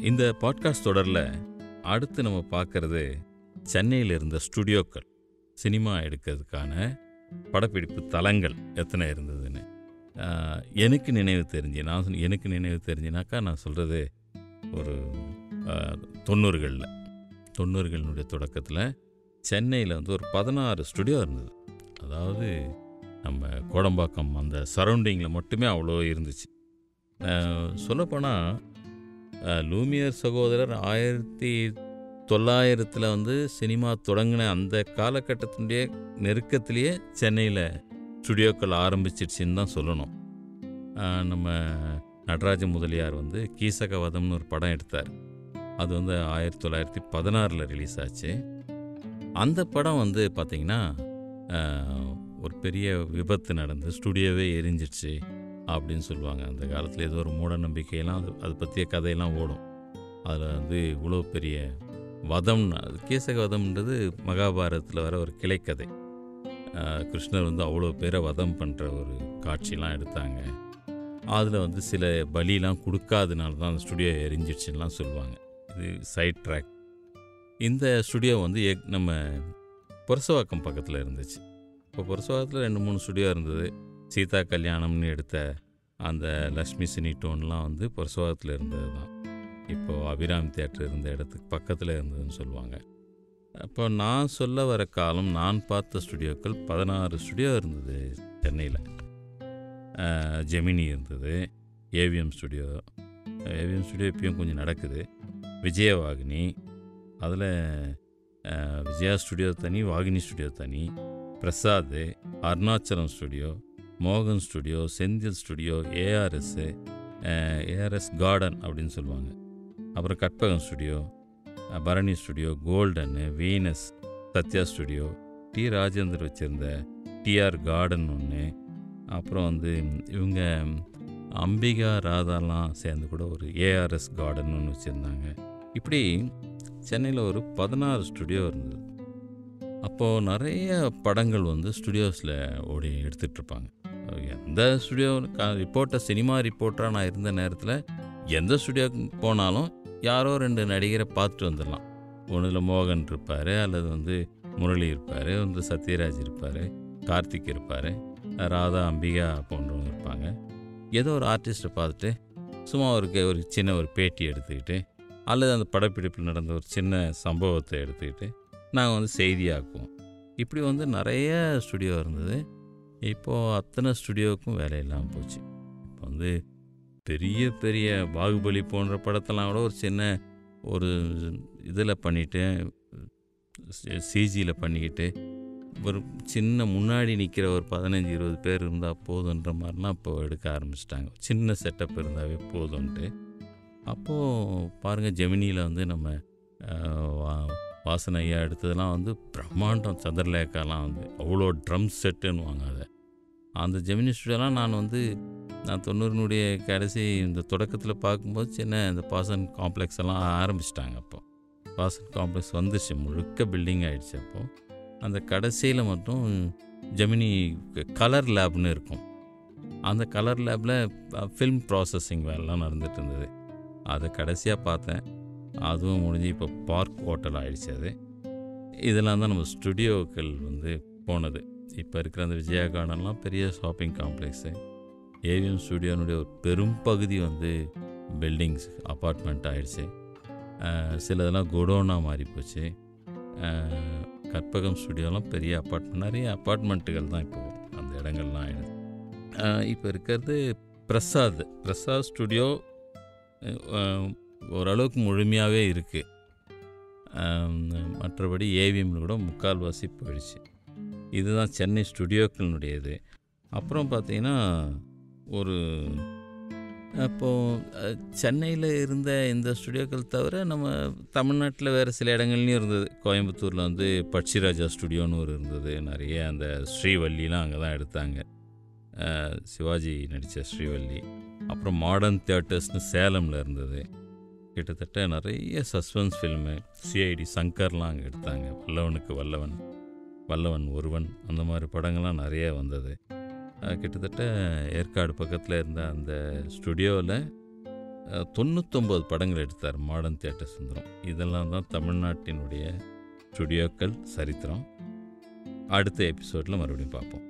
இந்த பாட்காஸ்ட் தொடரில் அடுத்து நம்ம பார்க்கறது சென்னையில் இருந்த ஸ்டுடியோக்கள் சினிமா எடுக்கிறதுக்கான படப்பிடிப்பு தலங்கள் எத்தனை இருந்ததுன்னு. எனக்கு நினைவு தெரிஞ்சு நான் எனக்கு நினைவு தெரிஞ்சுனாக்கா நான் சொல்கிறது ஒரு தொண்ணூறுகளில். தொண்ணூறுகளினுடைய தொடக்கத்தில் சென்னையில் வந்து ஒரு பதினாறு ஸ்டுடியோ இருந்தது. அதாவது நம்ம கோடம்பாக்கம் அந்த சரௌண்டிங்கில் மட்டுமே அவ்வளோ இருந்துச்சு. சொல்லப்போனால் லூமியர் சகோதரர் ஆயிரத்தி தொள்ளாயிரத்தில் வந்து சினிமா தொடங்கின அந்த காலகட்டத்தினுடைய நெருக்கத்திலேயே சென்னையில் ஸ்டுடியோக்கள் ஆரம்பிச்சிடுச்சின்னு தான் சொல்லணும். நம்ம நடராஜ முதலியார் வந்து கீசகவதம்னு ஒரு படம் எடுத்தார். அது வந்து ஆயிரத்தி தொள்ளாயிரத்தி பதினாறில் ரிலீஸ் ஆச்சு. அந்த படம் வந்து பார்த்திங்கன்னா ஒரு பெரிய விபத்து நடந்து ஸ்டுடியோவே எரிஞ்சிடுச்சு. அப்படின்னு சொல்லுவாங்க. அந்த காலத்தில் ஏதோ ஒரு மூட நம்பிக்கையெல்லாம் அது அதை பற்றிய கதையெல்லாம் ஓடும். அதில் வந்து இவ்வளோ பெரிய வதம் அது கேசக வதம்ன்றது மகாபாரதத்தில் வர ஒரு கிளைக்கதை. கிருஷ்ணர் வந்து அவ்வளோ பேரை வதம் பண்ணுற ஒரு காட்சிலாம் எடுத்தாங்க. அதில் வந்து சில பலிலாம் கொடுக்காதனால தான் அந்த ஸ்டுடியோ எரிஞ்சிடுச்சுலாம் சொல்லுவாங்க. இது சைட் ட்ராக். இந்த ஸ்டுடியோ வந்து எக் நம்ம புரசவாக்கம் பக்கத்தில் இருந்துச்சு. இப்போ புரசவாக்கத்தில் ரெண்டு மூணு ஸ்டுடியோ இருந்தது. சீதா கல்யாணம்னு எடுத்த அந்த லக்ஷ்மி சினி டோன்லாம் வந்து பிரசவத்தில் இருந்தது தான் இப்போது அபிராம் தேட்டர் இருந்த இடத்துக்கு பக்கத்தில் இருந்ததுன்னு சொல்லுவாங்க. அப்போ நான் சொல்ல வர காலம் நான் பார்த்த ஸ்டுடியோக்கள் பதினாறு ஸ்டுடியோ இருந்தது சென்னையில். ஜெமினி இருந்தது ஏவிஎம் ஸ்டுடியோ. ஏவிஎம் ஸ்டுடியோ இப்பயும் கொஞ்சம் நடக்குது. விஜயவாகினி அதில் விஜயா ஸ்டுடியோ தனி வாகினி ஸ்டுடியோ தனி பிரசாத் அருணாச்சலம் ஸ்டுடியோ மோகன் studio Senthil studio ARS ARS garden அப்படின்னு சொல்லுவாங்க. அப்புறம் Karpagam studio Bharani studio golden Venus Sathya studio T Rajendar வச்சுருந்த டிஆர் கார்டன் ஒன்று அப்புறம் வந்து இவங்க அம்பிகா ராதாலாம் சேர்ந்து கூட ஒரு ஏஆர்எஸ் கார்டன் ஒன்று வச்சுருந்தாங்க. இப்படி சென்னையில் ஒரு பதினாறு ஸ்டுடியோ இருந்தது. அப்போது நிறைய படங்கள் வந்து ஸ்டுடியோஸில் ஓடி எடுத்துகிட்ருப்பாங்க எந்த ஸ்டுடியோ ரிப்போர்ட்டர் சினிமா ரிப்போர்ட்டராக நான் இருந்த நேரத்தில் எந்த ஸ்டுடியோக்கு போனாலும் யாரோ ரெண்டு நடிகரை பார்த்துட்டு வந்துடலாம். ஒன்றில் மோகன் இருப்பார் அல்லது வந்து முரளி இருப்பார் வந்து சத்யராஜ் இருப்பார் கார்த்திக் இருப்பார் ராதா அம்பிகா போன்றவங்க இருப்பாங்க. ஏதோ ஒரு ஆர்டிஸ்ட்டை பார்த்துட்டு சும்மா ஒரு ஒரு சின்ன ஒரு பேட்டி எடுத்துக்கிட்டு அல்லது அந்த படப்பிடிப்பில் நடந்த ஒரு சின்ன சம்பவத்தை எடுத்துக்கிட்டு நாங்கள் வந்து செய்தியாக்குவோம். இப்படி வந்து நிறைய ஸ்டுடியோ இருந்தது. இப்போது அத்தனை ஸ்டுடியோவுக்கும் வேலை இல்லாமல் போச்சு. இப்போ வந்து பெரிய பெரிய பாகுபலி போன்ற படத்தெல்லாம் கூட ஒரு சின்ன ஒரு இதில் பண்ணிவிட்டு சிஜியில் பண்ணிக்கிட்டு ஒரு சின்ன முன்னாடி நிற்கிற ஒரு பதினஞ்சு இருபது பேர் இருந்தால் போதுன்ற மாதிரிலாம் இப்போ எடுக்க ஆரம்பிச்சிட்டாங்க. சின்ன செட்டப் இருந்தாவே போதும்ன்ட்டு. அப்போது பாருங்கள் ஜெமினியில் வந்து நம்ம வா- வாசனை ஐயா எடுத்ததெல்லாம் வந்து பிரம்மாண்டம் சந்திரலேகாலாம் வந்து அவ்வளோ ட்ரம் செட்டுன்னுவாங்க அதை. அந்த ஜெமினி ஸ்டுடியோலாம் நான் வந்து நான் தொண்ணூறுனுடைய கடைசி இந்த தொடக்கத்தில் பார்க்கும்போது சின்ன இந்த பாசன் காம்ப்ளெக்ஸ் எல்லாம் ஆரம்பிச்சிட்டாங்க அப்போ. பாசன் காம்ப்ளெக்ஸ் வந்துச்சு முழுக்க பில்டிங் ஆகிடுச்சு அப்போது அந்த கடைசியில் மட்டும் ஜெமினி கலர் லேப்னு இருக்கும். அந்த கலர் லேபில் ஃபில்ம் ப்ராசஸிங் வேலைலாம் நடந்துகிட்டு இருந்தது. அதை கடைசியாக பார்த்தேன். அதுவும் முடிஞ்சு இப்போ பார்க் ஹோட்டல் ஆகிடுச்சு அது. இதெல்லாம் தான் நம்ம ஸ்டுடியோக்கள் வந்து போனது. இப்போ இருக்கிற அந்த விஜயா கார்டன்லாம் பெரிய ஷாப்பிங் காம்ப்ளெக்ஸு. ஏவிஎம் ஸ்டுடியோனுடைய ஒரு பெரும் பகுதி வந்து பில்டிங்ஸ் அப்பார்ட்மெண்ட் ஆகிடுச்சு சிலதெல்லாம் குடோனாக மாறி போச்சு. கற்பகம் ஸ்டுடியோலாம் பெரிய அப்பார்ட்மெண்ட் நிறைய அப்பார்ட்மெண்ட்டுகள் தான் இப்போ அந்த இடங்கள்லாம் ஆயிடுது. இப்போ இருக்கிறது பிரசாத் பிரசாத் ஸ்டுடியோ ஓரளவுக்கு முழுமையாகவே இருக்குது மற்றபடி ஏவிஎம்மில் கூட முக்கால்வாசி போயிடுச்சு. இதுதான் சென்னை ஸ்டுடியோக்களினுடையது. அப்புறம் பார்த்தீங்கன்னா ஒரு அப்போது சென்னையில் இருந்த இந்த ஸ்டுடியோக்கள் தவிர நம்ம தமிழ்நாட்டில் வேறு சில இடங்கள்லையும் இருந்தது. கோயம்புத்தூரில் வந்து பட்சிராஜா ஸ்டுடியோன்னு ஒரு இருந்தது. நிறைய அந்த ஸ்ரீவல்லிலாம் அங்கே தான் எடுத்தாங்க. சிவாஜி நடித்த ஸ்ரீவல்லி. அப்புறம் மாடர்ன் தியேட்டர்ஸ்னு சேலமில் இருந்தது. கிட்டத்தட்ட நிறைய சஸ்பென்ஸ் ஃபில்மு சிஐடி சங்கர்லாம் அங்கே எடுத்தாங்க. வல்லவனுக்கு வல்லவன் வல்லவன் ஒருவன் அந்த மாதிரி படங்கள்லாம் நிறைய வந்தது. கிட்டத்தட்ட ஏற்காடு பக்கத்தில் இருந்த அந்த ஸ்டுடியோவில் தொண்ணூத்தொம்பது படங்கள் எடுத்தார் மாடர்ன் தியேட்டர் சுந்தரம். இதெல்லாம் தான் தமிழ்நாட்டினுடைய ஸ்டுடியோக்கள் சரித்திரம். அடுத்த எபிசோடில் மறுபடியும் பார்ப்போம்.